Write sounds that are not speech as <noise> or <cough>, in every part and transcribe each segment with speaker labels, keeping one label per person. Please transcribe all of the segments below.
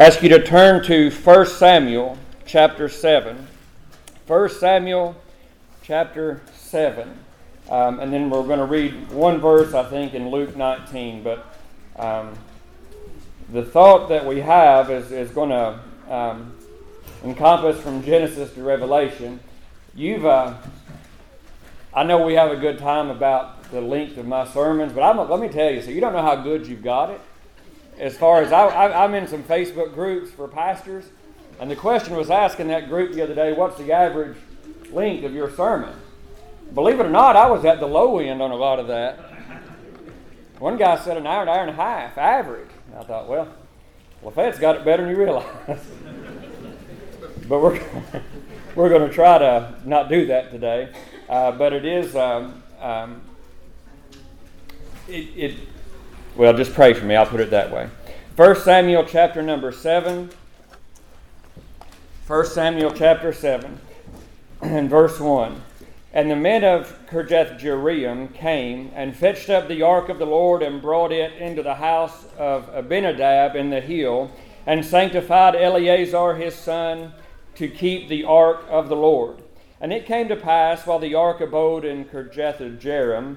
Speaker 1: ask you to turn to 1 Samuel chapter 7. 1 Samuel chapter 7. Um, and then we're going to read one verse, I think, in Luke 19. But um, the thought that we have is, is going to um, encompass from Genesis to Revelation. You've, uh, I know we have a good time about the length of my sermons, but I'm, let me tell you, so you don't know how good you've got it. As far as I, I'm in some Facebook groups for pastors, and the question was asked in that group the other day, what's the average length of your sermon? Believe it or not, I was at the low end on a lot of that. One guy said an hour, an hour and a half, average. I thought, well, Lafayette's got it better than you realize. <laughs> but we're, <laughs> we're going to try to not do that today. Uh, but it is, um, um, it, it, well, just pray for me. I'll put it that way. 1 Samuel chapter number 7. 1 Samuel chapter 7 and verse 1. And the men of Kirjath Jearim came and fetched up the ark of the Lord and brought it into the house of Abinadab in the hill, and sanctified Eleazar his son to keep the ark of the Lord. And it came to pass while the ark abode in Kirjath Jearim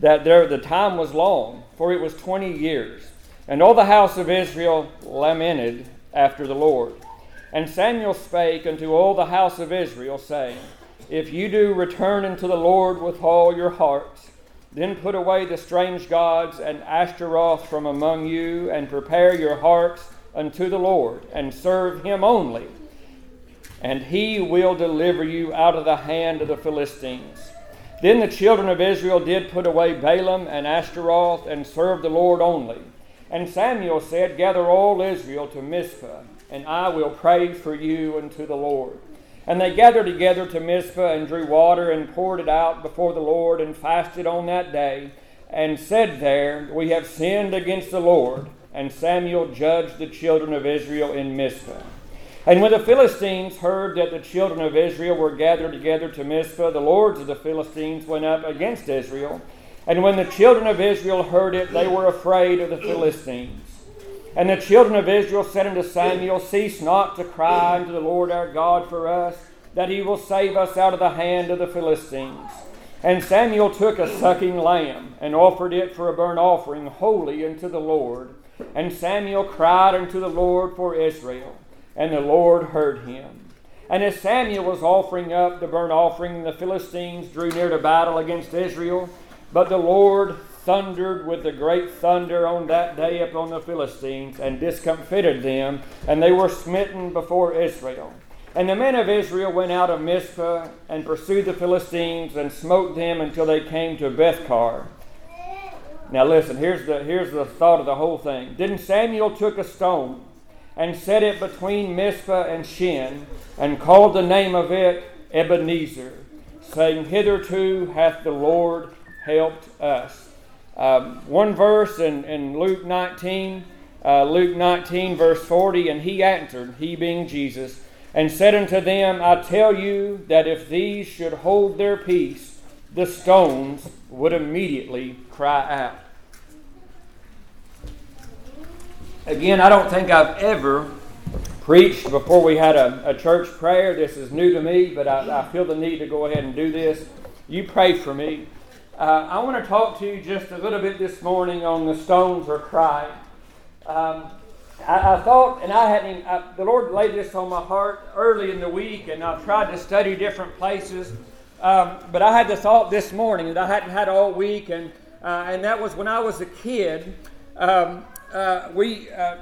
Speaker 1: that there the time was long, for it was twenty years. And all the house of Israel lamented after the Lord. And Samuel spake unto all the house of Israel, saying, if you do return unto the Lord with all your hearts, then put away the strange gods and Ashtaroth from among you, and prepare your hearts unto the Lord, and serve him only. And he will deliver you out of the hand of the Philistines. Then the children of Israel did put away Baalim and Ashtaroth, and serve the Lord only. And Samuel said, Gather all Israel to Mizpah, and I will pray for you unto the Lord. And they gathered together to Mizpah and drew water and poured it out before the Lord and fasted on that day and said there, We have sinned against the Lord. And Samuel judged the children of Israel in Mizpah. And when the Philistines heard that the children of Israel were gathered together to Mizpah, the lords of the Philistines went up against Israel. And when the children of Israel heard it, they were afraid of the Philistines. And the children of Israel said unto Samuel, Cease not to cry unto the Lord our God for us, that he will save us out of the hand of the Philistines. And Samuel took a sucking lamb, and offered it for a burnt offering holy unto the Lord. And Samuel cried unto the Lord for Israel, and the Lord heard him. And as Samuel was offering up the burnt offering, the Philistines drew near to battle against Israel. But the Lord thundered with a great thunder on that day upon the Philistines and discomfited them, and they were smitten before Israel. And the men of Israel went out of Mizpah and pursued the Philistines and smote them until they came to Bethcar. Now listen, here's the, here's the thought of the whole thing. Didn't Samuel took a stone and set it between Mizpah and Shin and called the name of it Ebenezer, saying, Hitherto hath the Lord helped us. Um, one verse in, in Luke 19, uh, Luke 19, verse 40, and he answered, he being Jesus, and said unto them, I tell you that if these should hold their peace, the stones would immediately cry out. Again, I don't think I've ever preached before we had a, a church prayer. This is new to me, but I, I feel the need to go ahead and do this. You pray for me. Uh, I want to talk to you just a little bit this morning on the stones are crying. Um, I, I, thought, and I hadn't even, I, the Lord laid this on my heart early in the week, and I've tried to study different places. Um, but I had the thought this morning that I hadn't had all week, and, uh, and that was when I was a kid. Um, uh, we, uh,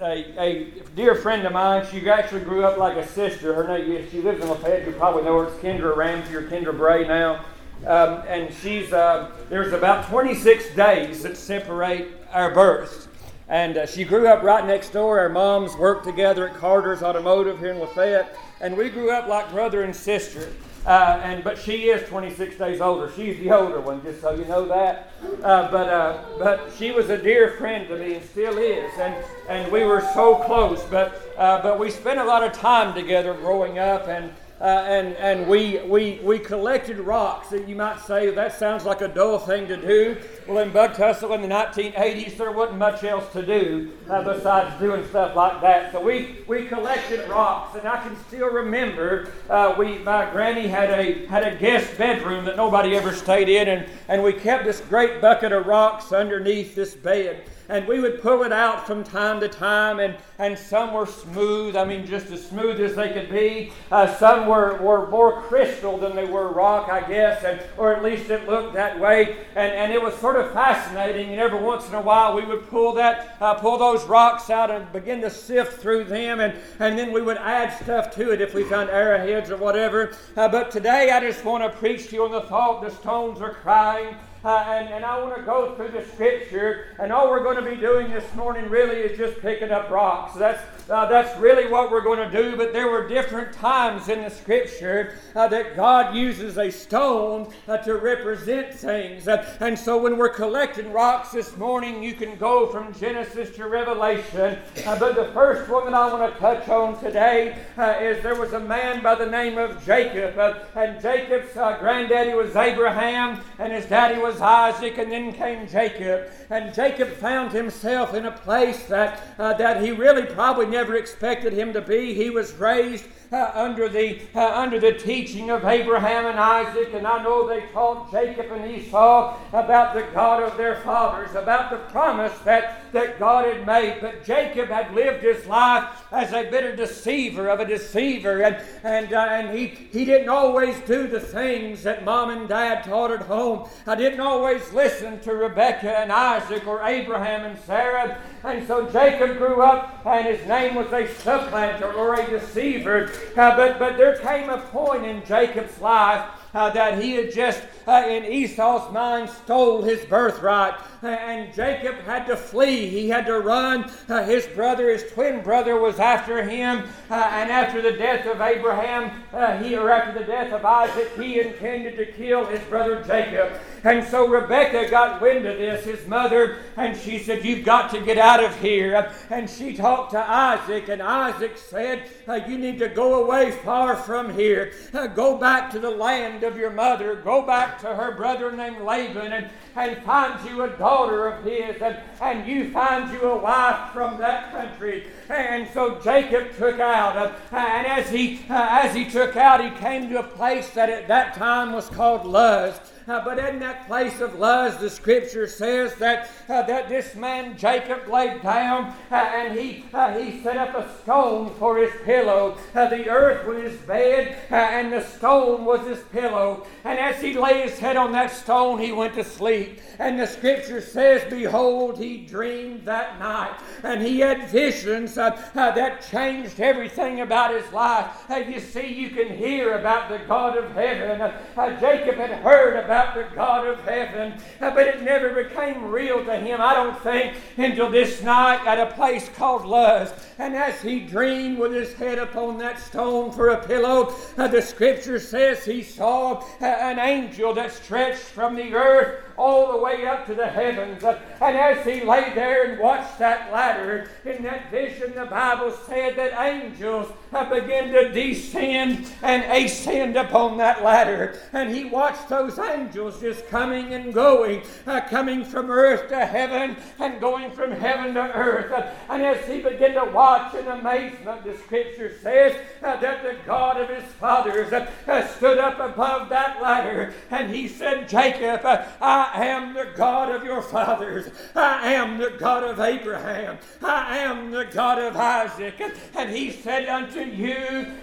Speaker 1: a, a, dear friend of mine, she actually grew up like a sister. Her name, she lives in Lafayette. You probably know her. It's Kendra Ramsey or Kendra Bray now. Um, and she's uh, there's about 26 days that separate our births. And uh, she grew up right next door. Our moms worked together at Carter's Automotive here in Lafayette, and we grew up like brother and sister. Uh, and but she is 26 days older. She's the older one, just so you know that. Uh, but uh, but she was a dear friend to me and still is, and and we were so close. But uh, but we spent a lot of time together growing up, and uh, and, and we, we, we collected rocks. That you might say that sounds like a dull thing to do. Well, in Buck Tussle in the 1980s, there wasn't much else to do uh, besides doing stuff like that. So we, we collected rocks, and I can still remember uh, we my granny had a had a guest bedroom that nobody ever stayed in, and, and we kept this great bucket of rocks underneath this bed and we would pull it out from time to time, and, and some were smooth, I mean, just as smooth as they could be. Uh, some were, were more crystal than they were rock, I guess, and, or at least it looked that way. And, and it was sort of fascinating, and every once in a while we would pull, that, uh, pull those rocks out and begin to sift through them, and, and then we would add stuff to it if we found arrowheads or whatever. Uh, but today I just want to preach to you on the thought the stones are crying. Uh, and, and I want to go through the scripture, and all we're going to be doing this morning really is just picking up rocks. That's uh, that's really what we're going to do, but there were different times in the scripture uh, that God uses a stone uh, to represent things. Uh, and so when we're collecting rocks this morning, you can go from Genesis to Revelation. Uh, but the first one that I want to touch on today uh, is there was a man by the name of Jacob. and Jacob's granddaddy was Abraham, and his daddy was Isaac, and then came Jacob. And Jacob found himself in a place that, that he really probably never never expected him to be. He was raised uh, under, the, uh, under the teaching of Abraham and Isaac, and I know they taught Jacob and Esau about the God of their fathers, about the promise that, that God had made. But Jacob had lived his life as a bitter deceiver of a deceiver, and, and, uh, and he, he didn't always do the things that mom and dad taught at home. I didn't always listen to Rebekah and Isaac or Abraham and Sarah. And so Jacob grew up, and his name was a supplanter or a deceiver. Uh, but, but there came a point in Jacob's life uh, that he had just, uh, in Esau's mind, stole his birthright. And Jacob had to flee. He had to run. Uh, his brother, his twin brother, was after him. Uh, and after the death of Abraham, uh, he, or after the death of Isaac, he intended to kill his brother Jacob. And so Rebekah got wind of this, his mother, and she said, You've got to get out of here. And she talked to Isaac, and Isaac said, You need to go away far from here. Go back to the land of your mother, go back to her brother named Laban and, and find you a daughter of his, and, and you find you a wife from that country. And so Jacob took out, uh, and as he, uh, as he took out, he came to a place that at that time was called Luz. Uh, but in that place of Luz, the scripture says that, uh, that this man Jacob laid down uh, and he, uh, he set up a stone for his pillow. Uh, the earth was his bed uh, and the stone was his pillow. And as he lay his head on that stone, he went to sleep. And the scripture says, Behold, he dreamed that night. And he had visions that changed everything about his life. you see, you can hear about the God of heaven. Jacob had heard about about the God of heaven, uh, but it never became real to him, I don't think, until this night at a place called Luz. And as he dreamed with his head upon that stone for a pillow, uh, the scripture says he saw uh, an angel that stretched from the earth all the way up to the heavens. Uh, and as he lay there and watched that ladder, in that vision, the Bible said that angels uh, began to descend and ascend upon that ladder. And he watched those angels just coming and going, uh, coming from earth to heaven and going from heaven to earth. And as he began to watch in amazement, the scripture says uh, that the God of his fathers uh, stood up above that ladder and he said, Jacob, I I am the God of your fathers. I am the God of Abraham. I am the God of Isaac. And he said unto you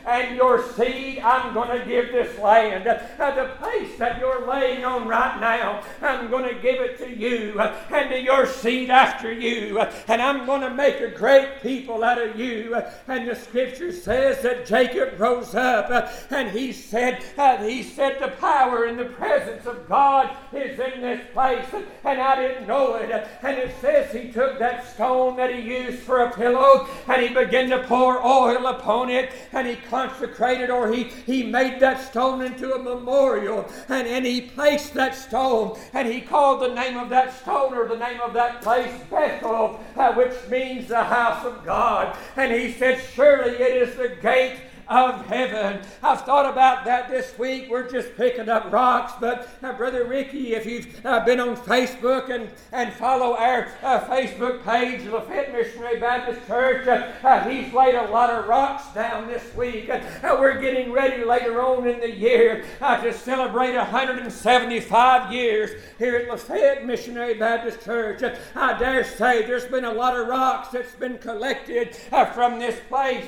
Speaker 1: and your seed, I'm going to give this land. The place that you're laying on right now, I'm going to give it to you and to your seed after you. And I'm going to make a great people out of you. And the scripture says that Jacob rose up and he said, he said, the power and the presence of God is in this this place, and I didn't know it. And it says he took that stone that he used for a pillow and he began to pour oil upon it and he consecrated or he, he made that stone into a memorial and, and he placed that stone and he called the name of that stone or the name of that place Bethel, uh, which means the house of God. And he said, Surely it is the gate of heaven. I've thought about that this week. We're just picking up rocks, but uh, Brother Ricky, if you've uh, been on Facebook and, and follow our uh, Facebook page, Lafayette Missionary Baptist Church, uh, uh, he's laid a lot of rocks down this week. Uh, we're getting ready later on in the year to celebrate 175 years here at Lafayette Missionary Baptist Church. I dare say there's been a lot of rocks that's been collected from this place.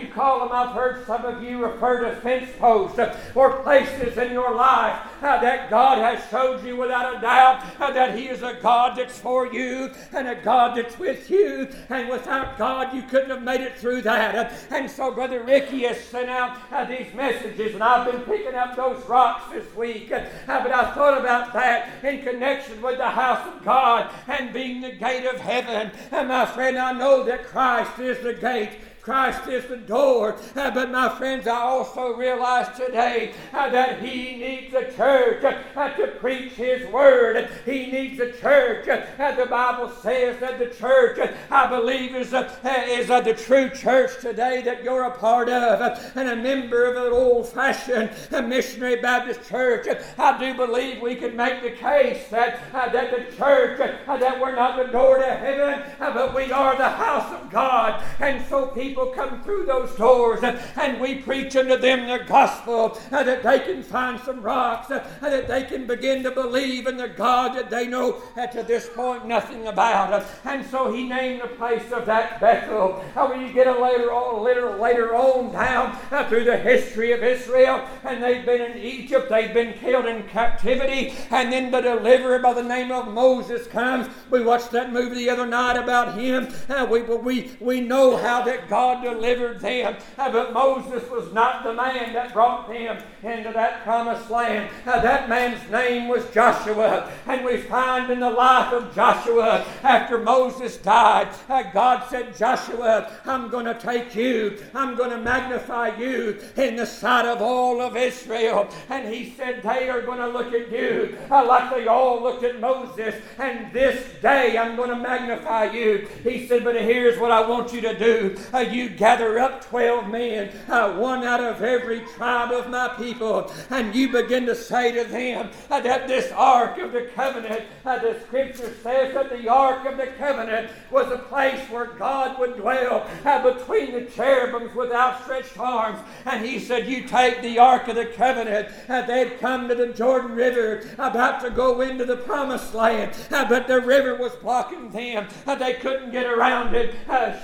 Speaker 1: you call them, I've heard some of you refer to fence posts or places in your life uh, that God has showed you without a doubt uh, that He is a God that's for you and a God that's with you. And without God, you couldn't have made it through that. And so, Brother Ricky has sent out uh, these messages, and I've been picking up those rocks this week. but I thought about that in connection with the house of God and being the gate of heaven. And my friend, I know that Christ is the gate Christ is the door. Uh, but my friends, I also realize today uh, that He needs a church uh, to preach His word. He needs a church. Uh, the Bible says that the church, uh, I believe, is, uh, is the true church today that you're a part of and a member of an old fashioned missionary Baptist church. I do believe we can make the case that, that the church, that we're not the door to heaven, but we are the house of God. And so people people come through those doors uh, and we preach unto them the gospel uh, that they can find some rocks, uh, that they can begin to believe in the God that they know to this point nothing about. And so he named the place of that Bethel. How When you get a later on, later, later on down through the history of Israel, and they've been in Egypt, they've been killed in captivity, and then the deliverer by the name of Moses comes. We watched that movie the other night about him. we, we, we know how that God God delivered them. Uh, but Moses was not the man that brought them into that promised land. Uh, that man's name was Joshua. And we find in the life of Joshua, after Moses died, uh, God said, Joshua, I'm going to take you, I'm going to magnify you in the sight of all of Israel. And he said, They are going to look at you like they all looked at Moses. And this day I'm going to magnify you. He said, But here's what I want you to do. You gather up 12 men, uh, one out of every tribe of my people, and you begin to say to them uh, that this Ark of the Covenant, uh, the scripture says that the Ark of the Covenant was a place where God would dwell uh, between the cherubims with outstretched arms. And he said, You take the Ark of the Covenant. Uh, they'd come to the Jordan River, about to go into the promised land, uh, but the river was blocking them. they couldn't get around it.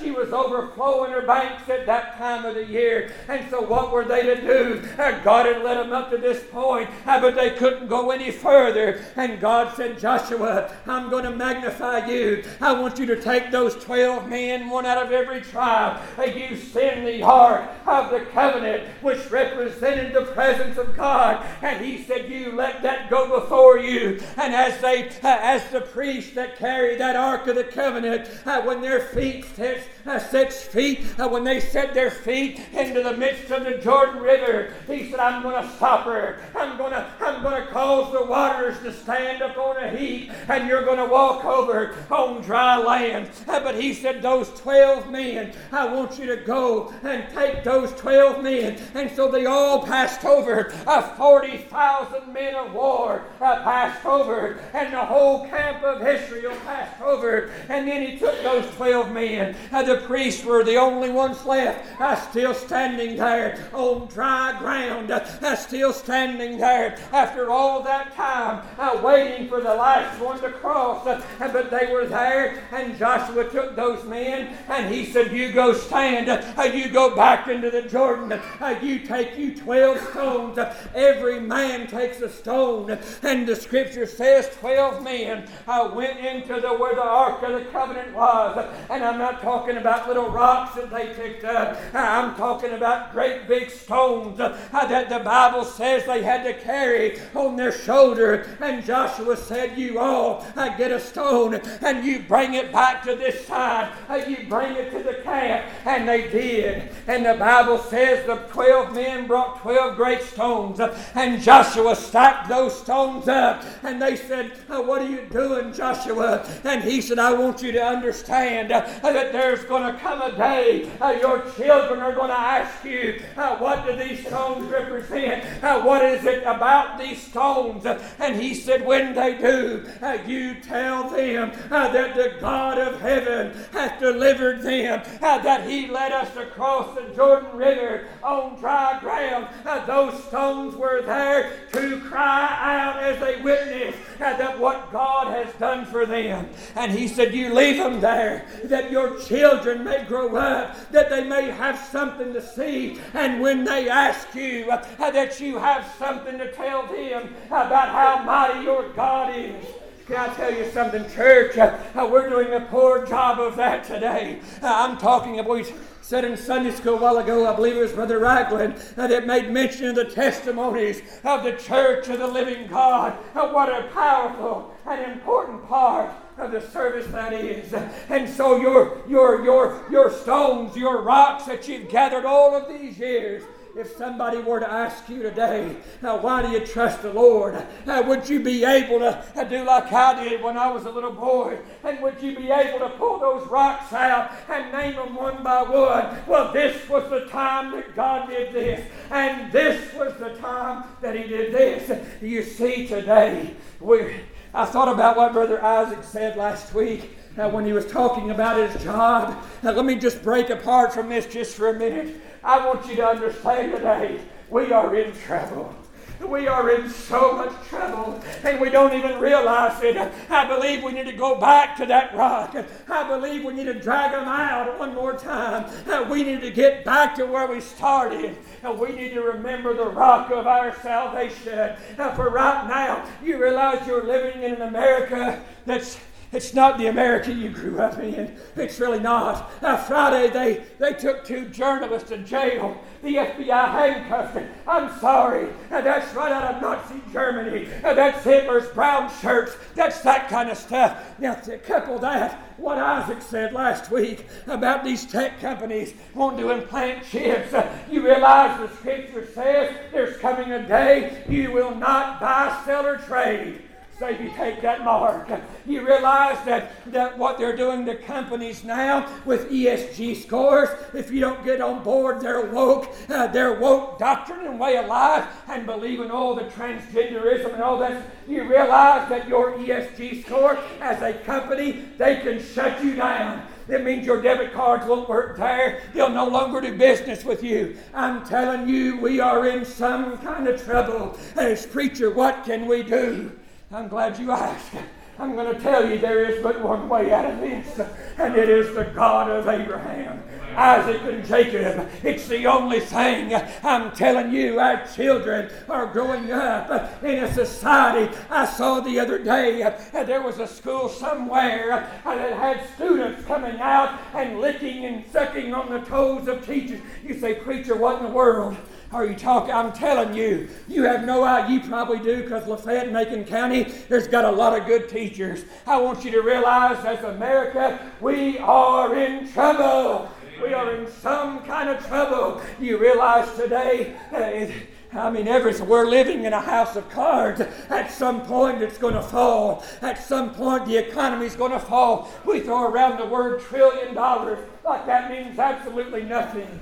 Speaker 1: she was overflowing her banks at that time of the year. And so, what were they to do? God had led them up to this point, uh, but they couldn't go any further. And God said, Joshua, I'm going to magnify you. I want you to take those 12 men, one out of every tribe. and you send the ark of the covenant, which represented the presence of God. And He said, You let that go before you. And as they, uh, as the priests that carry that ark of the covenant, uh, when their feet touched uh, sets feet, uh, when they set their feet into the midst of the Jordan River, he said, I'm going to stop her. I'm going to I'm going to cause the waters to stand up on a heap, and you're going to walk over on dry land. Uh, but he said, Those 12 men, I want you to go and take those 12 men. And so they all passed over. Uh, 40,000 men of war uh, passed over, and the whole camp of Israel passed over. And then he took those 12 men. Uh, the priests were the only ones left, uh, still standing there on dry ground, uh, still standing there after all that time, uh, waiting for the last one to cross. Uh, but they were there, and Joshua took those men and he said, You go stand, uh, you go back into the Jordan, you take you 12 stones. every man takes a stone, and the scripture says 12 men I went into the where the Ark of the Covenant was. And I'm not talking about little rocks that they picked up. I'm talking about great big stones uh, that the Bible says they had to carry on their shoulder. And Joshua said, You all uh, get a stone and you bring it back to this side. Uh, you bring it to the camp. And they did. did. And the Bible says the 12 men brought 12 great stones, and Joshua stacked those stones up. And they said, What are you doing, Joshua? And he said, I want you to understand that there's going to come a day uh, your children are going to ask you, uh, What do these stones represent? Uh, what is it about these stones? And he said, When they do, you tell them that the God of heaven hath delivered them, that he led us across the Jordan River on dry ground. Those stones were there to cry out as they witnessed that what God has done for them. And he said, You leave them there, that your children may grow up, that they may have something to see. And when they ask you, that you have something to tell them about how mighty your God is. Can I tell you something, church? Uh, we're doing a poor job of that today. Uh, I'm talking about, said in Sunday school a while ago, I believe it was Brother Ragland, that made mention of the testimonies of the church of the living God. What a powerful and important part of the service that is. And so your, your, your, your stones, your rocks that you've gathered all of these years, if somebody were to ask you today, now why do you trust the Lord? Uh, would you be able to uh, do like I did when I was a little boy? And would you be able to pull those rocks out and name them one by one? Well, this was the time that God did this, and this was the time that He did this. You see, today, we, I thought about what Brother Isaac said last week. Uh, when he was talking about his job. Now, let me just break apart from this just for a minute. I want you to understand today we are in trouble. We are in so much trouble and we don't even realize it. I believe we need to go back to that rock. I believe we need to drag them out one more time. Uh, we need to get back to where we started. Uh, we need to remember the rock of our salvation. Uh, for right now, you realize you're living in an America that's it's not the America you grew up in. It's really not. Uh, Friday, they, they took two journalists to jail. The FBI handcuffed them. I'm sorry. Uh, that's right out of Nazi Germany. Uh, that's Hitler's brown shirts. That's that kind of stuff. Now, to couple that, what Isaac said last week about these tech companies wanting to implant chips. Uh, you realize the scripture says there's coming a day you will not buy, sell, or trade say you take that mark. You realize that, that what they're doing to companies now with ESG scores, if you don't get on board their woke, uh, their woke doctrine and way of life and believe in all the transgenderism and all that, you realize that your ESG score as a company, they can shut you down. It means your debit cards won't work there. They'll no longer do business with you. I'm telling you, we are in some kind of trouble. As preacher, what can we do? I'm glad you asked. I'm going to tell you there is but one way out of this, and it is the God of Abraham. Isaac and Jacob. It's the only thing I'm telling you. Our children are growing up in a society. I saw the other day uh, there was a school somewhere that had students coming out and licking and sucking on the toes of teachers. You say, Preacher, what in the world? Are you talking? I'm telling you, you have no idea. You probably do because Lafayette and Macon County, there's got a lot of good teachers. I want you to realize as America, we are in trouble. We are in some kind of trouble. You realize today, uh, I mean, everything. We're living in a house of cards. At some point, it's going to fall. At some point, the economy's going to fall. We throw around the word trillion dollars like that means absolutely nothing.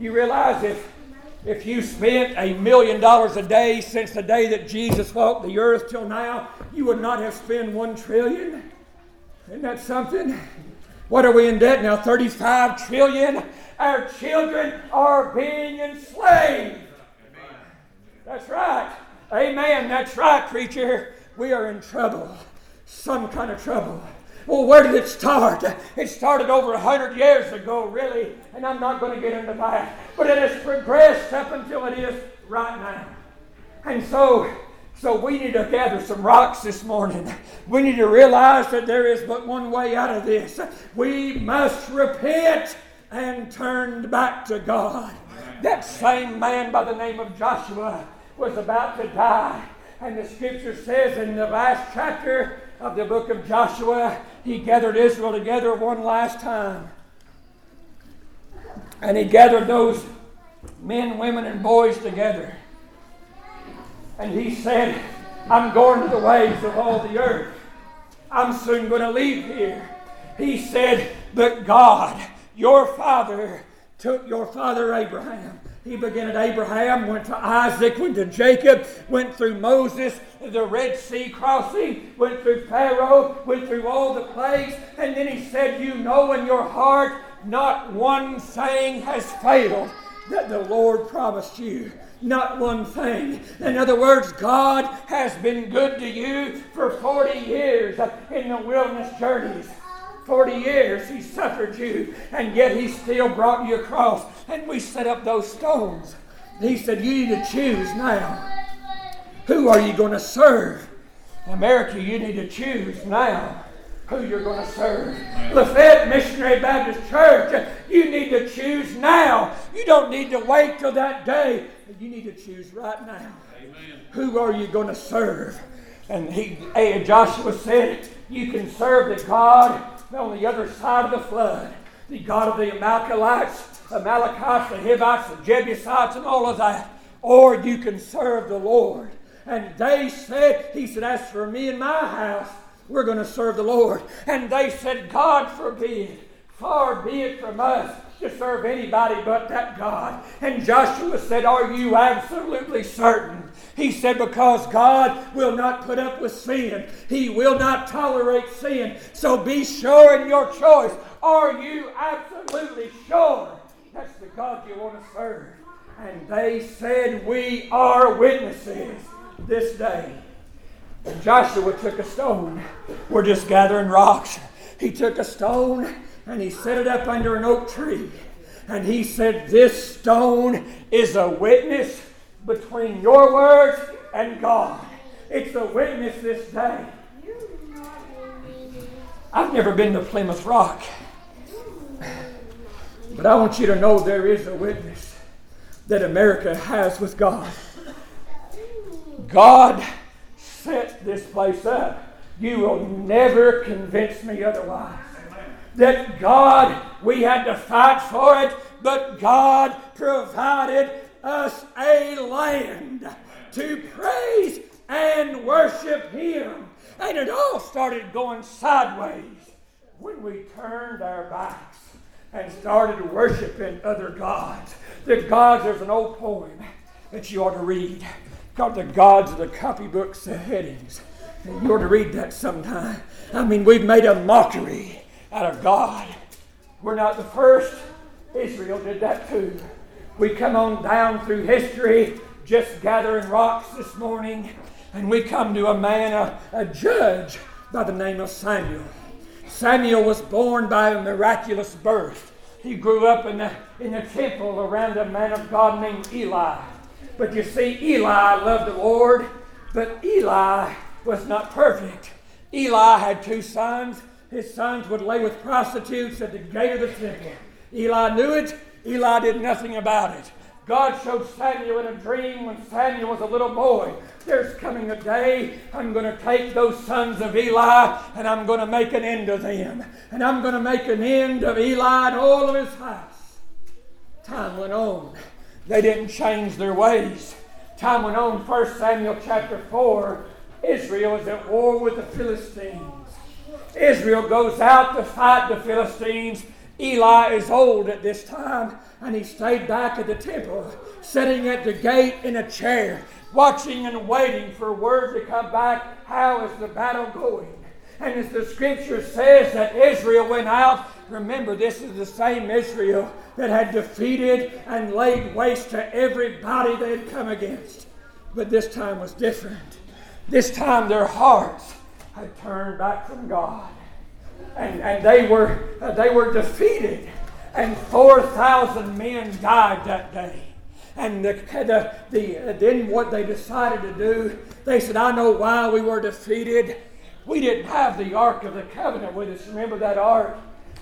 Speaker 1: You realize if if you spent a million dollars a day since the day that Jesus walked the earth till now, you would not have spent one trillion. Isn't that something? What are we in debt now? 35 trillion? Our children are being enslaved. That's right. Amen. That's right, preacher. We are in trouble. Some kind of trouble. Well, where did it start? It started over a hundred years ago, really, and I'm not going to get into that. But it has progressed up until it is right now. And so, so we need to gather some rocks this morning. We need to realize that there is but one way out of this. We must repent and turn back to God. That same man by the name of Joshua was about to die. And the scripture says in the last chapter of the book of Joshua, he gathered Israel together one last time. And he gathered those men, women, and boys together. And he said, I'm going to the ways of all the earth. I'm soon going to leave here. He said, But God, your father, took your father Abraham. He began at Abraham, went to Isaac, went to Jacob, went through Moses, the Red Sea crossing, went through Pharaoh, went through all the plagues, and then he said, You know in your heart not one thing has failed that the Lord promised you. Not one thing. In other words, God has been good to you for 40 years in the wilderness journeys. 40 years he suffered you, and yet he still brought you across. And we set up those stones. He said, You need to choose now. Who are you going to serve? America, you need to choose now who you're going to serve. Lafayette Missionary Baptist Church, you need to choose now. You don't need to wait till that day. You need to choose right now. Amen. Who are you going to serve? And he, Joshua said, You can serve the God on the other side of the flood, the God of the Amalekites, Amalekites, the Hivites, the Jebusites, and all of that. Or you can serve the Lord. And they said, He said, As for me and my house, we're going to serve the Lord. And they said, God forbid, far be it from us to serve anybody but that God. And Joshua said, Are you absolutely certain? He said, Because God will not put up with sin, He will not tolerate sin. So be sure in your choice. Are you absolutely sure that's the God you want to serve? And they said, We are witnesses this day. And Joshua took a stone. We're just gathering rocks. He took a stone and he set it up under an oak tree. And he said, This stone is a witness between your words and God. It's a witness this day. I've never been to Plymouth Rock. But I want you to know there is a witness that America has with God. God set this place up. You will never convince me otherwise. That God, we had to fight for it, but God provided us a land to praise and worship Him. And it all started going sideways when we turned our backs and started worshiping other gods. The gods, there's an old poem that you ought to read called The Gods of the Copybooks, the headings. You ought to read that sometime. I mean, we've made a mockery out of God. We're not the first. Israel did that too. We come on down through history, just gathering rocks this morning, and we come to a man, a, a judge by the name of Samuel. Samuel was born by a miraculous birth. He grew up in the, in the temple around a man of God named Eli. But you see, Eli loved the Lord, but Eli was not perfect. Eli had two sons. His sons would lay with prostitutes at the gate of the temple. Eli knew it. Eli did nothing about it. God showed Samuel in a dream when Samuel was a little boy. There's coming a day I'm going to take those sons of Eli and I'm going to make an end of them. And I'm going to make an end of Eli and all of his house. Time went on. They didn't change their ways. Time went on, 1 Samuel chapter 4, Israel is at war with the Philistines. Israel goes out to fight the Philistines. Eli is old at this time, and he stayed back at the temple, sitting at the gate in a chair, watching and waiting for word to come back. How is the battle going? And as the scripture says that Israel went out, remember, this is the same Israel that had defeated and laid waste to everybody they had come against. But this time was different. This time their hearts had turned back from God. And, and they, were, uh, they were defeated. And 4,000 men died that day. And the, the, the, then what they decided to do, they said, I know why we were defeated. We didn't have the Ark of the Covenant with us. Remember that Ark?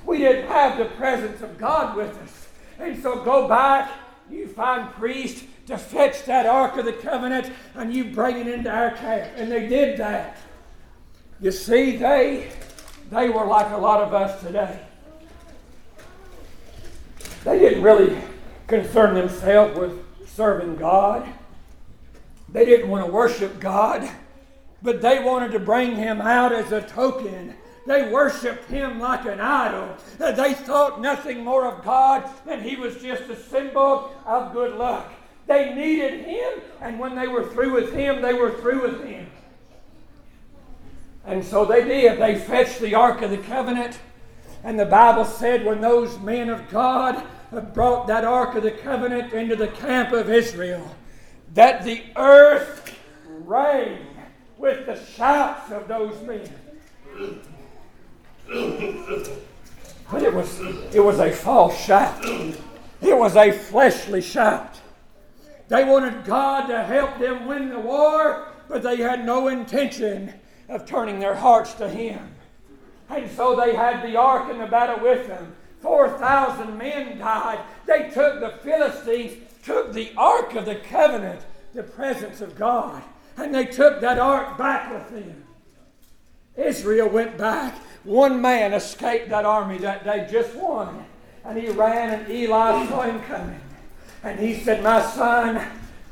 Speaker 1: We didn't have the presence of God with us. And so go back, you find priests to fetch that Ark of the Covenant, and you bring it into our camp. And they did that. You see, they they were like a lot of us today. They didn't really concern themselves with serving God. They didn't want to worship God, but they wanted to bring him out as a token. They worshiped him like an idol. They thought nothing more of God than he was just a symbol of good luck. They needed him, and when they were through with him, they were through with him. And so they did. They fetched the Ark of the Covenant, and the Bible said when those men of God brought that Ark of the Covenant into the camp of Israel, that the earth rang with the shouts of those men. But it was, it was a false shout. It was a fleshly shout. They wanted God to help them win the war, but they had no intention of turning their hearts to Him. And so they had the ark in the battle with them. 4,000 men died. They took the Philistines, took the ark of the covenant, the presence of God, and they took that ark back with them. Israel went back. One man escaped that army that day, just one. And he ran, and Eli saw him coming. And he said, My son,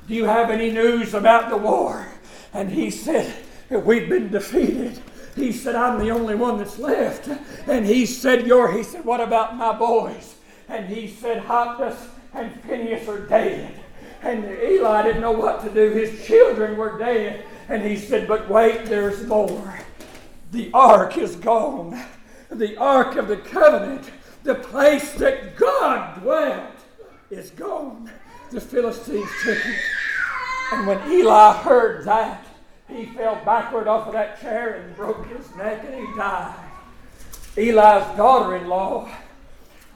Speaker 1: do you have any news about the war? And he said, We've been defeated. He said, I'm the only one that's left. And he said, You're, he said, What about my boys? And he said, Hophnius and Phineas are dead. And Eli didn't know what to do. His children were dead. And he said, But wait, there's more. The ark is gone. The ark of the covenant, the place that God dwelt, is gone. The Philistines took it. And when Eli heard that, he fell backward off of that chair and broke his neck and he died. Eli's daughter in law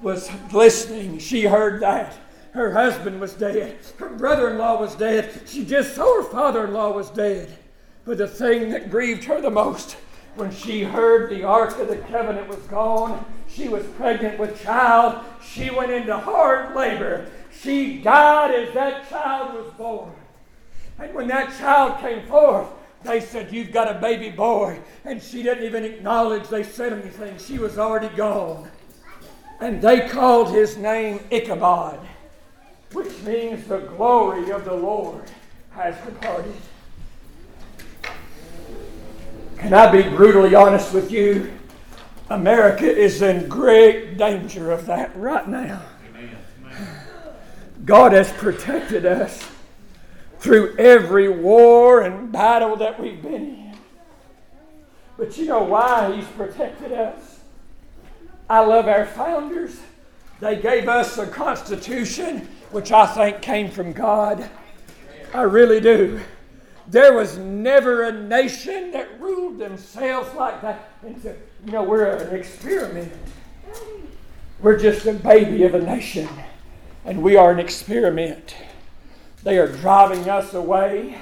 Speaker 1: was listening. She heard that. Her husband was dead. Her brother in law was dead. She just saw her father in law was dead. But the thing that grieved her the most when she heard the Ark of the Covenant was gone, she was pregnant with child. She went into hard labor. She died as that child was born. And when that child came forth, they said, You've got a baby boy. And she didn't even acknowledge they said anything. She was already gone. And they called his name Ichabod, which means the glory of the Lord has departed. Can I be brutally honest with you? America is in great danger of that right now. God has protected us through every war and battle that we've been in. But you know why He's protected us? I love our founders. They gave us a constitution, which I think came from God. I really do. There was never a nation that ruled themselves like that. You know, we're an experiment. We're just a baby of a nation, and we are an experiment. They are driving us away.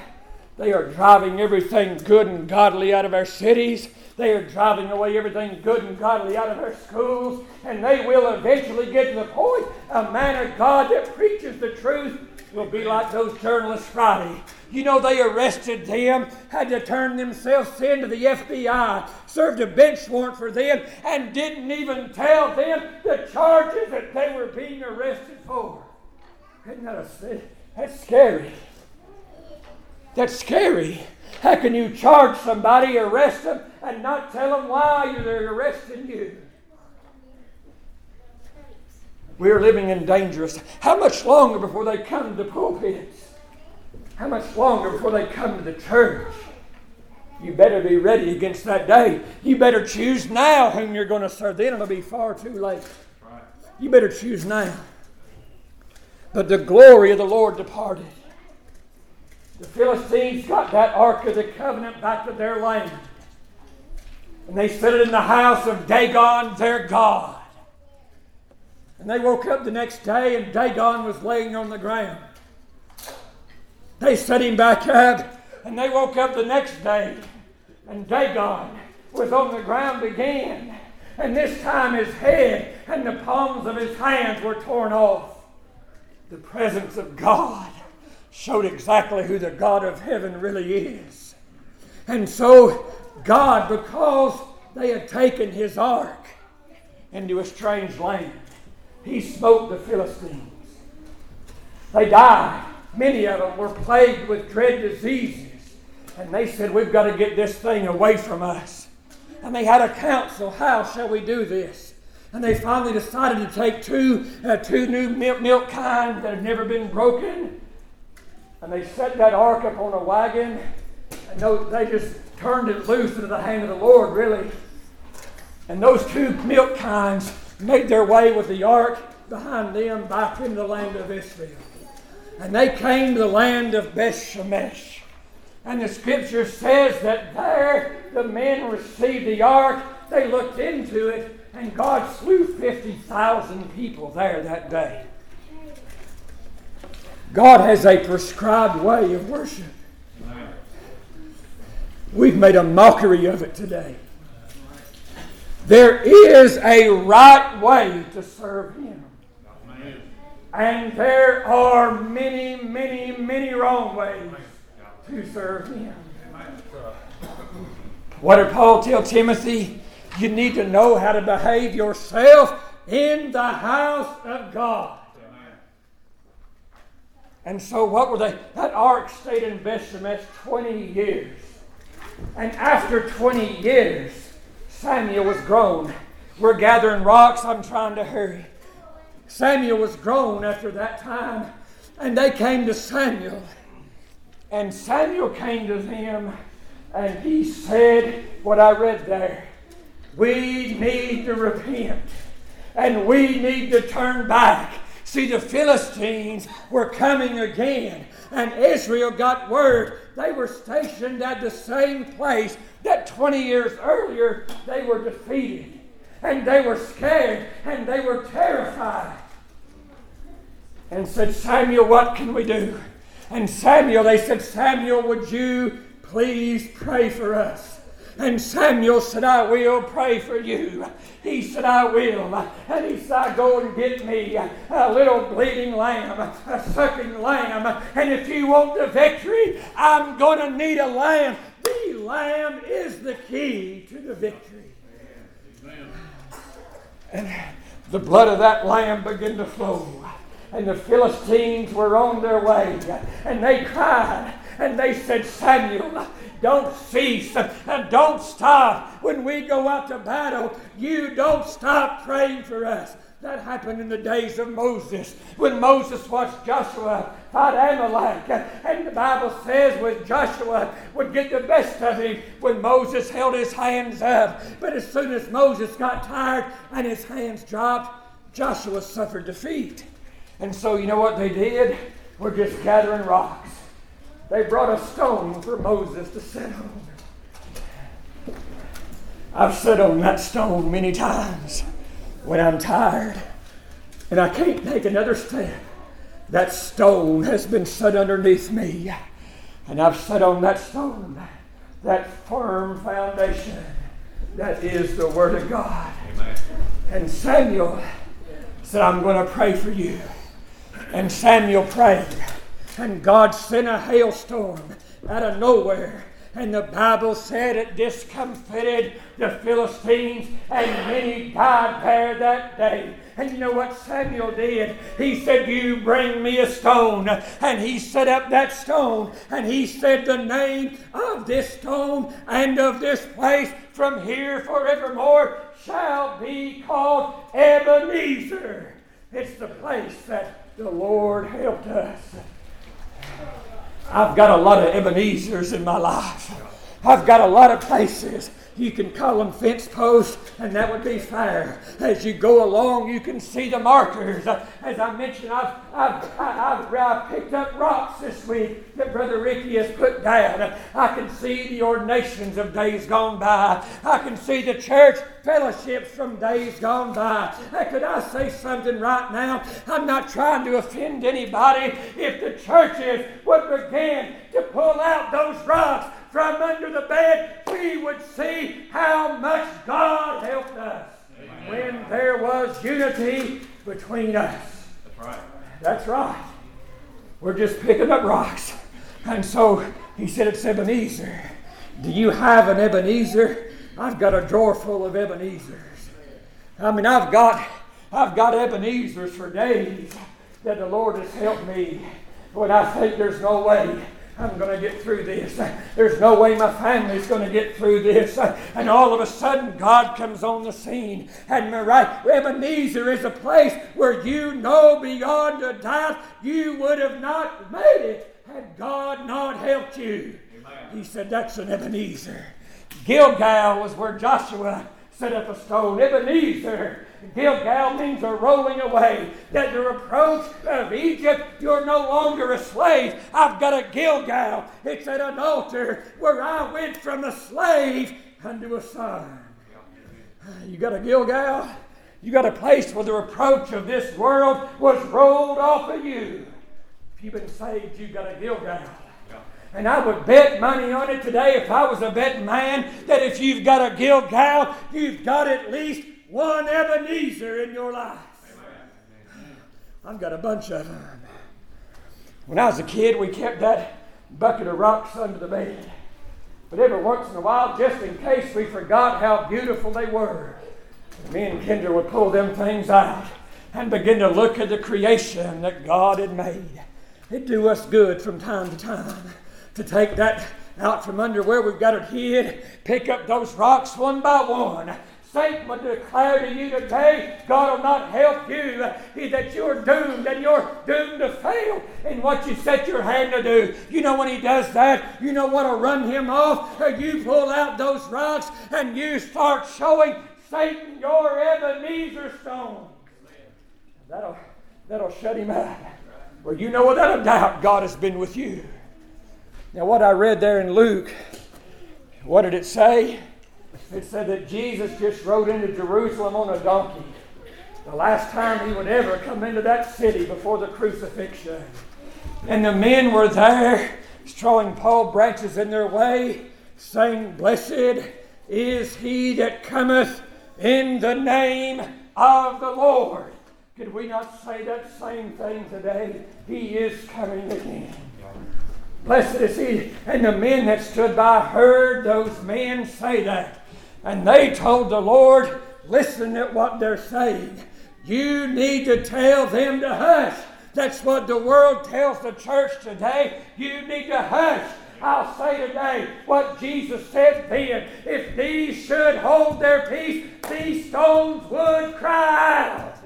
Speaker 1: They are driving everything good and godly out of our cities. They are driving away everything good and godly out of our schools. And they will eventually get to the point a man of God that preaches the truth will be like those journalists Friday. You know, they arrested them, had to turn themselves in to the FBI, served a bench warrant for them, and didn't even tell them the charges that they were being arrested for. Isn't that a? That's scary. That's scary. How can you charge somebody, arrest them, and not tell them why they're arresting you? We are living in dangerous. How much longer before they come to the pulpits? How much longer before they come to the church? You better be ready against that day. You better choose now whom you're going to serve. Then it'll be far too late. You better choose now. But the glory of the Lord departed. The Philistines got that Ark of the Covenant back to their land. And they set it in the house of Dagon, their God. And they woke up the next day and Dagon was laying on the ground. They set him back up and they woke up the next day and Dagon was on the ground again. And this time his head and the palms of his hands were torn off. The presence of God showed exactly who the God of heaven really is. And so, God, because they had taken his ark into a strange land, he smote the Philistines. They died. Many of them were plagued with dread diseases. And they said, We've got to get this thing away from us. And they had a council. How shall we do this? And they finally decided to take two, uh, two new milk, milk kinds that had never been broken. And they set that ark up on a wagon. And they just turned it loose into the hand of the Lord, really. And those two milk kinds made their way with the ark behind them back into the land of Israel. And they came to the land of Bethshemesh. And the scripture says that there the men received the ark, they looked into it, and God slew 50,000 people there that day. God has a prescribed way of worship. We've made a mockery of it today. There is a right way to serve Him. And there are many, many, many wrong ways to serve Him. What did Paul tell Timothy? You need to know how to behave yourself in the house of God. And so, what were they? That ark stayed in Bethshemesh 20 years. And after 20 years, Samuel was grown. We're gathering rocks. I'm trying to hurry. Samuel was grown after that time, and they came to Samuel. And Samuel came to them, and he said what I read there. We need to repent, and we need to turn back. See, the Philistines were coming again, and Israel got word they were stationed at the same place that 20 years earlier they were defeated. And they were scared and they were terrified and said, Samuel, what can we do? And Samuel, they said, Samuel, would you please pray for us? And Samuel said, I will pray for you. He said, I will. And he said, Go and get me a little bleeding lamb, a sucking lamb. And if you want the victory, I'm going to need a lamb. The lamb is the key to the victory. And the blood of that lamb began to flow and the Philistines were on their way. And they cried and they said, Samuel, don't cease and don't stop. When we go out to battle, you don't stop praying for us. That happened in the days of Moses when Moses watched Joshua fight Amalek. And the Bible says when Joshua would get the best of him when Moses held his hands up. But as soon as Moses got tired and his hands dropped, Joshua suffered defeat. And so, you know what they did? We're just gathering rocks. They brought a stone for Moses to sit on. I've sat on that stone many times when I'm tired and I can't take another step. That stone has been set underneath me, and I've sat on that stone, that firm foundation that is the Word of God. Amen. And Samuel said, I'm going to pray for you. And Samuel prayed, and God sent a hailstorm out of nowhere. And the Bible said it discomfited the Philistines, and many died there that day. And you know what Samuel did? He said, You bring me a stone. And he set up that stone, and he said, The name of this stone and of this place from here forevermore shall be called Ebenezer. It's the place that the Lord helped us. I've got a lot of Ebenezer's in my life. I've got a lot of places you can call them fence posts, and that would be fair. As you go along, you can see the markers. As I mentioned, I've, I've, I've, I've picked up rocks this week that Brother Ricky has put down. I can see the ordinations of days gone by. I can see the church fellowships from days gone by. Could I say something right now? I'm not trying to offend anybody. If the churches would begin to pull out those rocks, from under the bed, we would see how much God helped us Amen. when there was unity between us.
Speaker 2: That's right.
Speaker 1: That's right. We're just picking up rocks. And so he said it's Ebenezer. Do you have an Ebenezer? I've got a drawer full of Ebenezers. I mean, I've got I've got Ebenezer's for days that the Lord has helped me when I think there's no way I'm going to get through this. <laughs> There's no way my family's going to get through this. <laughs> And all of a sudden, God comes on the scene. And right, Ebenezer is a place where you know beyond a doubt you would have not made it had God not helped you. Amen. He said, That's an Ebenezer. Gilgal was where Joshua set up a stone. Ebenezer Gilgal means a rolling away. That the reproach of Egypt, you're no longer a slave. I've got a Gilgal. It's at an altar where I went from a slave unto a son. You got a Gilgal? You got a place where the reproach of this world was rolled off of you. If you've been saved, you've got a Gilgal. And I would bet money on it today if I was a betting man that if you've got a Gilgal, you've got at least one Ebenezer in your life. I've got a bunch of them. When I was a kid, we kept that bucket of rocks under the bed. But every once in a while, just in case we forgot how beautiful they were, me and Kendra would pull them things out and begin to look at the creation that God had made. It'd do us good from time to time to take that out from under where we've got it hid, pick up those rocks one by one, Satan would declare to you today, God will not help you, that you're doomed and you're doomed to fail in what you set your hand to do. You know when he does that, you know what will run him off? Uh, you pull out those rocks and you start showing Satan your Ebenezer stone. That'll, that'll shut him out. Well, you know without a doubt God has been with you. Now, what I read there in Luke, what did it say? It said that Jesus just rode into Jerusalem on a donkey. The last time he would ever come into that city before the crucifixion. And the men were there, throwing palm branches in their way, saying, Blessed is he that cometh in the name of the Lord. Could we not say that same thing today? He is coming again. Blessed is he. And the men that stood by heard those men say that. And they told the Lord, listen at what they're saying. You need to tell them to hush. That's what the world tells the church today. You need to hush. I'll say today what Jesus said then. If these should hold their peace, these stones would cry out.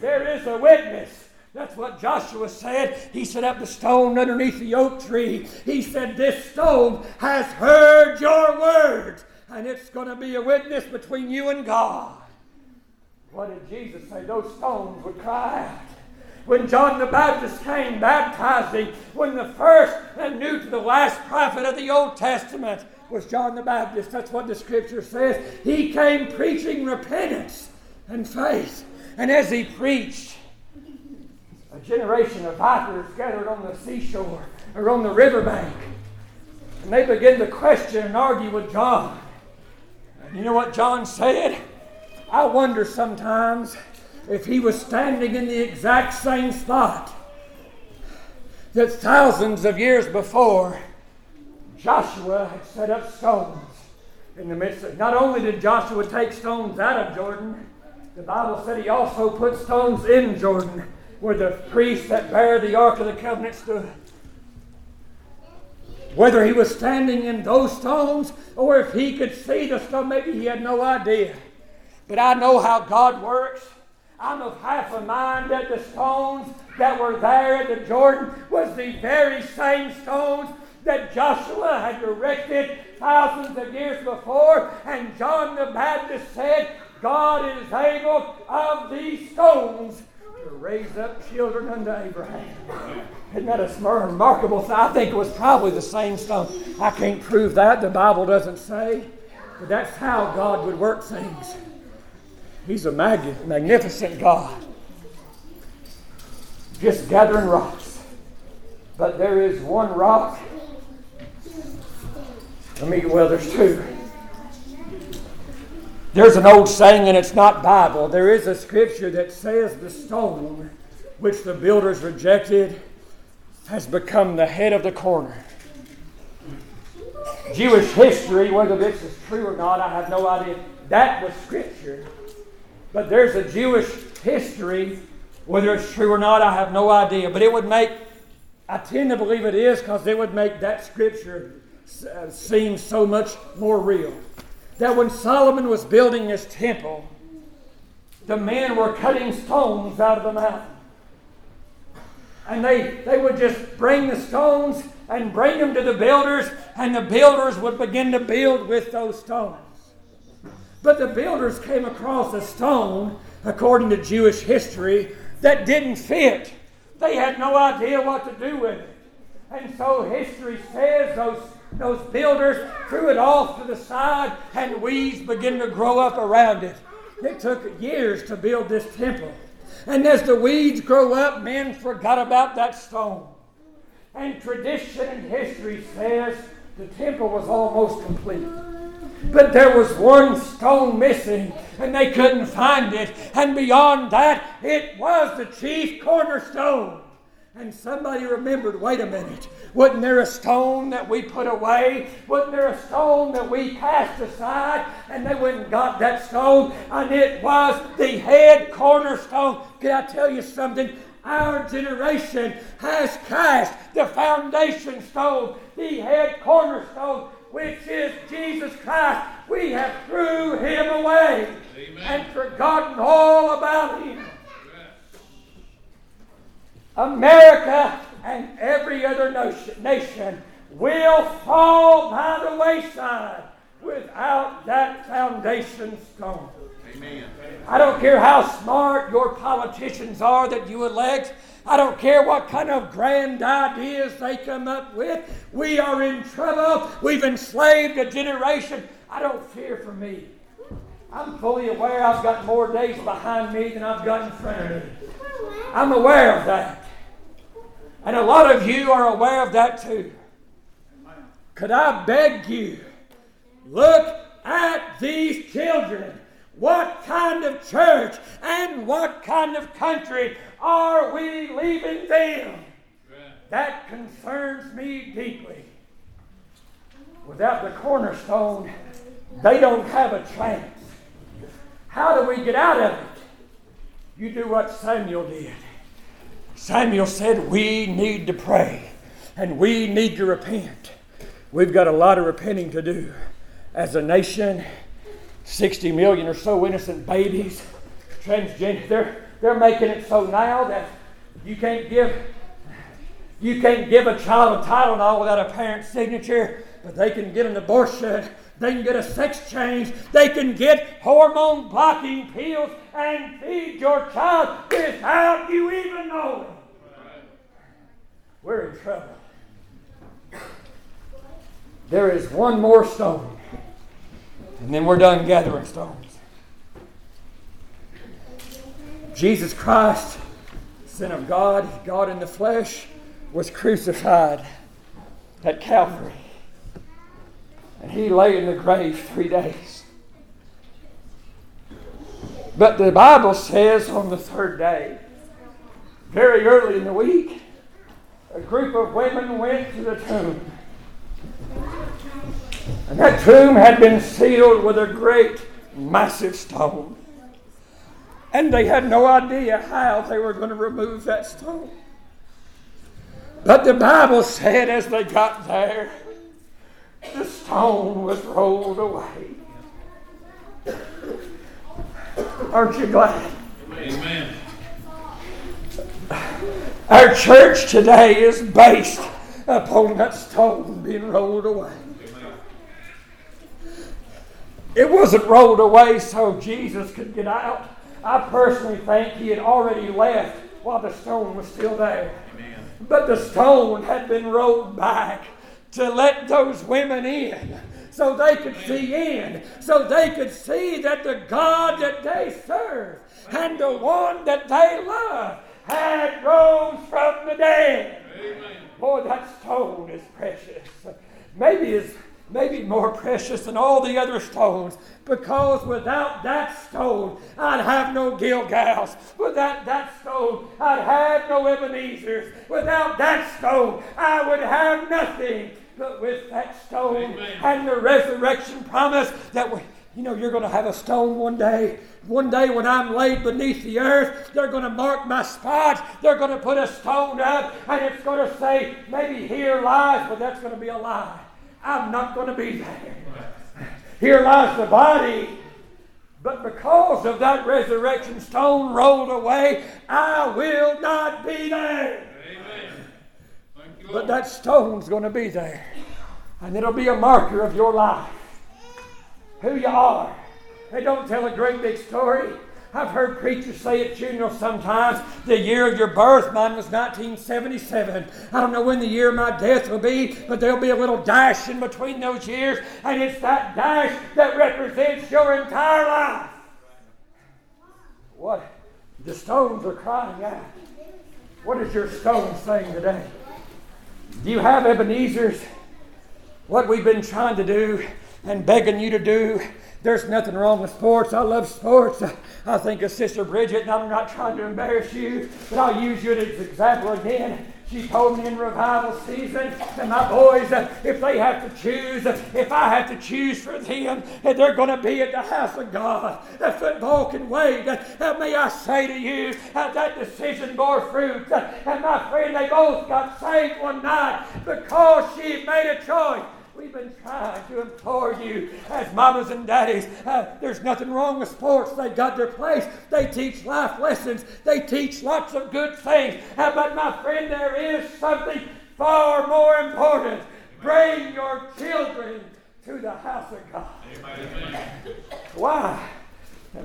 Speaker 1: There is a witness. That's what Joshua said. He set up the stone underneath the oak tree. He said, This stone has heard your words and it's going to be a witness between you and God. What did Jesus say? Those stones would cry out. When John the Baptist came baptizing, when the first and new to the last prophet of the Old Testament was John the Baptist, that's what the scripture says. He came preaching repentance and faith. And as he preached, a generation of vipers gathered on the seashore or on the riverbank. And they began to question and argue with John. You know what John said? I wonder sometimes if he was standing in the exact same spot that thousands of years before Joshua had set up stones in the midst of. Not only did Joshua take stones out of Jordan, the Bible said he also put stones in Jordan where the priests that bear the Ark of the Covenant stood. Whether he was standing in those stones or if he could see the stone, maybe he had no idea. But I know how God works. I'm of half a mind that the stones that were there at the Jordan was the very same stones that Joshua had erected thousands of years before. And John the Baptist said, God is able of these stones to raise up children unto Abraham. Isn't that a remarkable thing? I think it was probably the same stone. I can't prove that. The Bible doesn't say. But that's how God would work things. He's a mag- magnificent God. Just gathering rocks. But there is one rock. Let me, well, there's two. There's an old saying, and it's not Bible. There is a scripture that says the stone which the builders rejected has become the head of the corner. Jewish history, whether this is true or not, I have no idea. That was scripture. But there's a Jewish history. Whether it's true or not, I have no idea. But it would make, I tend to believe it is because it would make that scripture uh, seem so much more real. That when Solomon was building his temple, the men were cutting stones out of the mountain. And they, they would just bring the stones and bring them to the builders, and the builders would begin to build with those stones. But the builders came across a stone, according to Jewish history, that didn't fit. They had no idea what to do with it. And so history says those, those builders threw it off to the side and weeds began to grow up around it. It took years to build this temple. And as the weeds grow up, men forgot about that stone. And tradition and history says the temple was almost complete. But there was one stone missing, and they couldn't find it. And beyond that, it was the chief cornerstone. And somebody remembered wait a minute, wasn't there a stone that we put away? Wasn't there a stone that we cast aside? And they went and got that stone, and it was the head cornerstone. Can I tell you something? Our generation has cast the foundation stone, the head cornerstone, which is Jesus Christ. We have threw him away Amen. and forgotten all about him. America and every other nation will fall by the wayside without that foundation stone. Amen. I don't care how smart your politicians are that you elect. I don't care what kind of grand ideas they come up with. We are in trouble. We've enslaved a generation. I don't fear for me. I'm fully aware I've got more days behind me than I've got in front of me. I'm aware of that. And a lot of you are aware of that too. Could I beg you, look at these children. What kind of church and what kind of country are we leaving them? That concerns me deeply. Without the cornerstone, they don't have a chance. How do we get out of it? You do what Samuel did. Samuel said, We need to pray and we need to repent. We've got a lot of repenting to do as a nation. 60 million or so innocent babies, transgender. They're, they're making it so now that you can't give you can't give a child a Tylenol without a parent's signature, but they can get an abortion. They can get a sex change. They can get hormone blocking pills and feed your child without you even knowing. We're in trouble. There is one more stone, and then we're done gathering stones. Jesus Christ, Son of God, God in the flesh, was crucified at Calvary. And he lay in the grave three days. But the Bible says on the third day, very early in the week, a group of women went to the tomb. And that tomb had been sealed with a great, massive stone. And they had no idea how they were going to remove that stone. But the Bible said as they got there, the stone was rolled away. Aren't you glad? Amen. Our church today is based upon that stone being rolled away. It wasn't rolled away so Jesus could get out. I personally think he had already left while the stone was still there. Amen. But the stone had been rolled back to let those women in so they could see in, so they could see that the God that they serve and the one that they love had rose from the dead. Amen. Boy, that stone is precious. Maybe it's maybe more precious than all the other stones because without that stone, I'd have no Gilgals. Without that stone, I'd have no Ebenezer's. Without that stone, I would have nothing. But with that stone Amen. and the resurrection promise that we, You know, you're going to have a stone one day. One day when I'm laid beneath the earth, they're going to mark my spot. They're going to put a stone up, and it's going to say, maybe here lies, but that's going to be a lie. I'm not going to be there. Here lies the body. But because of that resurrection stone rolled away, I will not be there. But that stone's going to be there. And it'll be a marker of your life. Who you are. They don't tell a great big story. I've heard preachers say at funerals sometimes, the year of your birth, mine was 1977. I don't know when the year of my death will be, but there'll be a little dash in between those years, and it's that dash that represents your entire life. What? The stones are crying out. What is your stone saying today? Do you have Ebenezer's? What we've been trying to do and begging you to do there's nothing wrong with sports. I love sports. I think of Sister Bridget, and I'm not trying to embarrass you, but I'll use you as an example again. She told me in revival season that my boys, if they have to choose, if I have to choose for them, they're going to be at the house of God. The football can wait. Uh, may I say to you, uh, that decision bore fruit. Uh, and my friend, they both got saved one night because she made a choice. We've been trying to implore you as mamas and daddies. Uh, there's nothing wrong with sports. They've got their place. They teach life lessons. They teach lots of good things. Uh, but my friend, there is something far more important. Bring your children to the house of God. Why?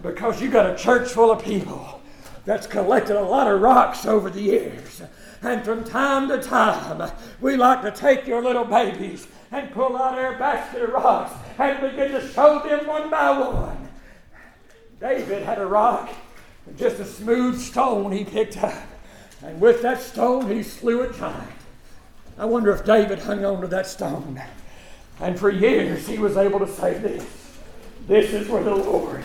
Speaker 1: Because you got a church full of people that's collected a lot of rocks over the years. And from time to time, we like to take your little babies and pull out our basket of rocks and begin to show them one by one. David had a rock, just a smooth stone he picked up. And with that stone, he slew a giant. I wonder if David hung on to that stone. And for years, he was able to say this This is where the Lord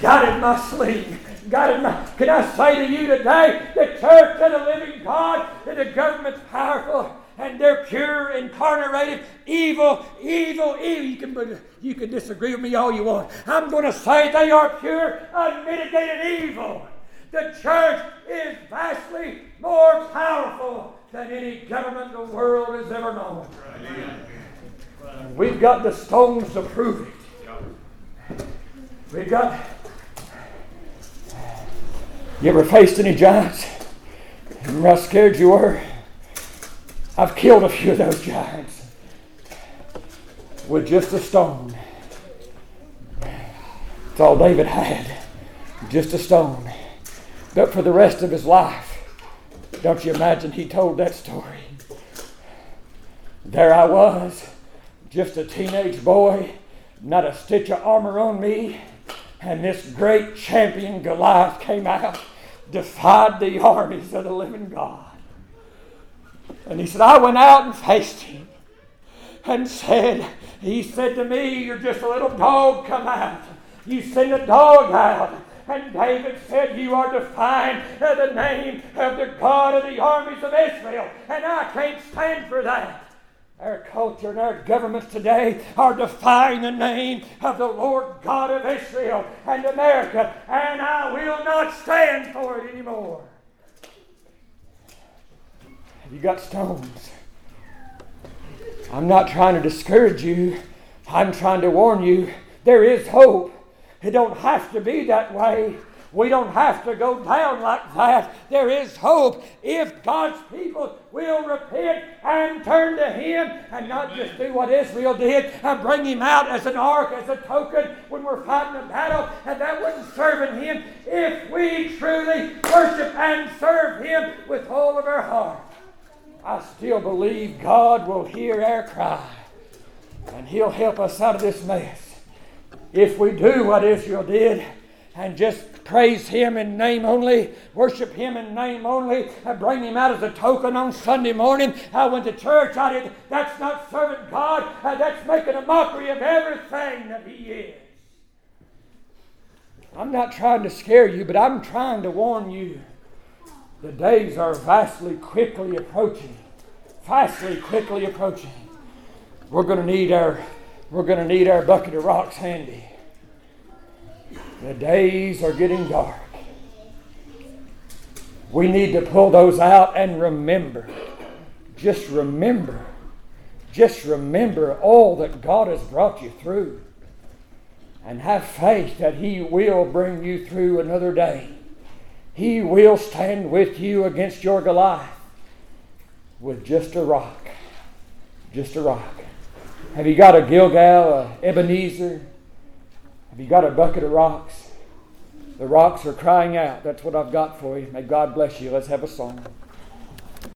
Speaker 1: guided my sling. Guided my. Can I say to you today, the church of the living God, that the government's powerful, and they're pure, incarnated, evil, evil, evil. You can, you can disagree with me all you want. I'm going to say they are pure, unmitigated evil. The church is vastly more powerful than any government the world has ever known. We've got the stones to prove it. We've got. You ever faced any giants? Remember how scared you were? I've killed a few of those giants with just a stone. That's all David had, just a stone. But for the rest of his life, don't you imagine he told that story? There I was, just a teenage boy, not a stitch of armor on me, and this great champion Goliath came out, defied the armies of the living God. And he said, I went out and faced him and said, He said to me, You're just a little dog, come out. You send a dog out. And David said, You are defying the name of the God of the armies of Israel. And I can't stand for that. Our culture and our governments today are defying the name of the Lord God of Israel and America. And I will not stand for it anymore. You got stones. I'm not trying to discourage you. I'm trying to warn you. There is hope. It don't have to be that way. We don't have to go down like that. There is hope if God's people will repent and turn to Him and not just do what Israel did and bring Him out as an ark, as a token when we're fighting a battle, and that wasn't serving Him. If we truly worship and serve Him with all of our heart, I still believe God will hear our cry and He'll help us out of this mess. If we do what Israel did and just praise Him in name only, worship Him in name only, and bring Him out as a token on Sunday morning. I went to church, I did. That's not serving God, that's making a mockery of everything that He is. I'm not trying to scare you, but I'm trying to warn you. The days are vastly quickly approaching. Vastly quickly approaching. We're going to need our we're going to need our bucket of rocks handy. The days are getting dark. We need to pull those out and remember. Just remember. Just remember all that God has brought you through. And have faith that He will bring you through another day. He will stand with you against your Goliath with just a rock. Just a rock. Have you got a Gilgal, a Ebenezer? Have you got a bucket of rocks? The rocks are crying out. That's what I've got for you. May God bless you. Let's have a song.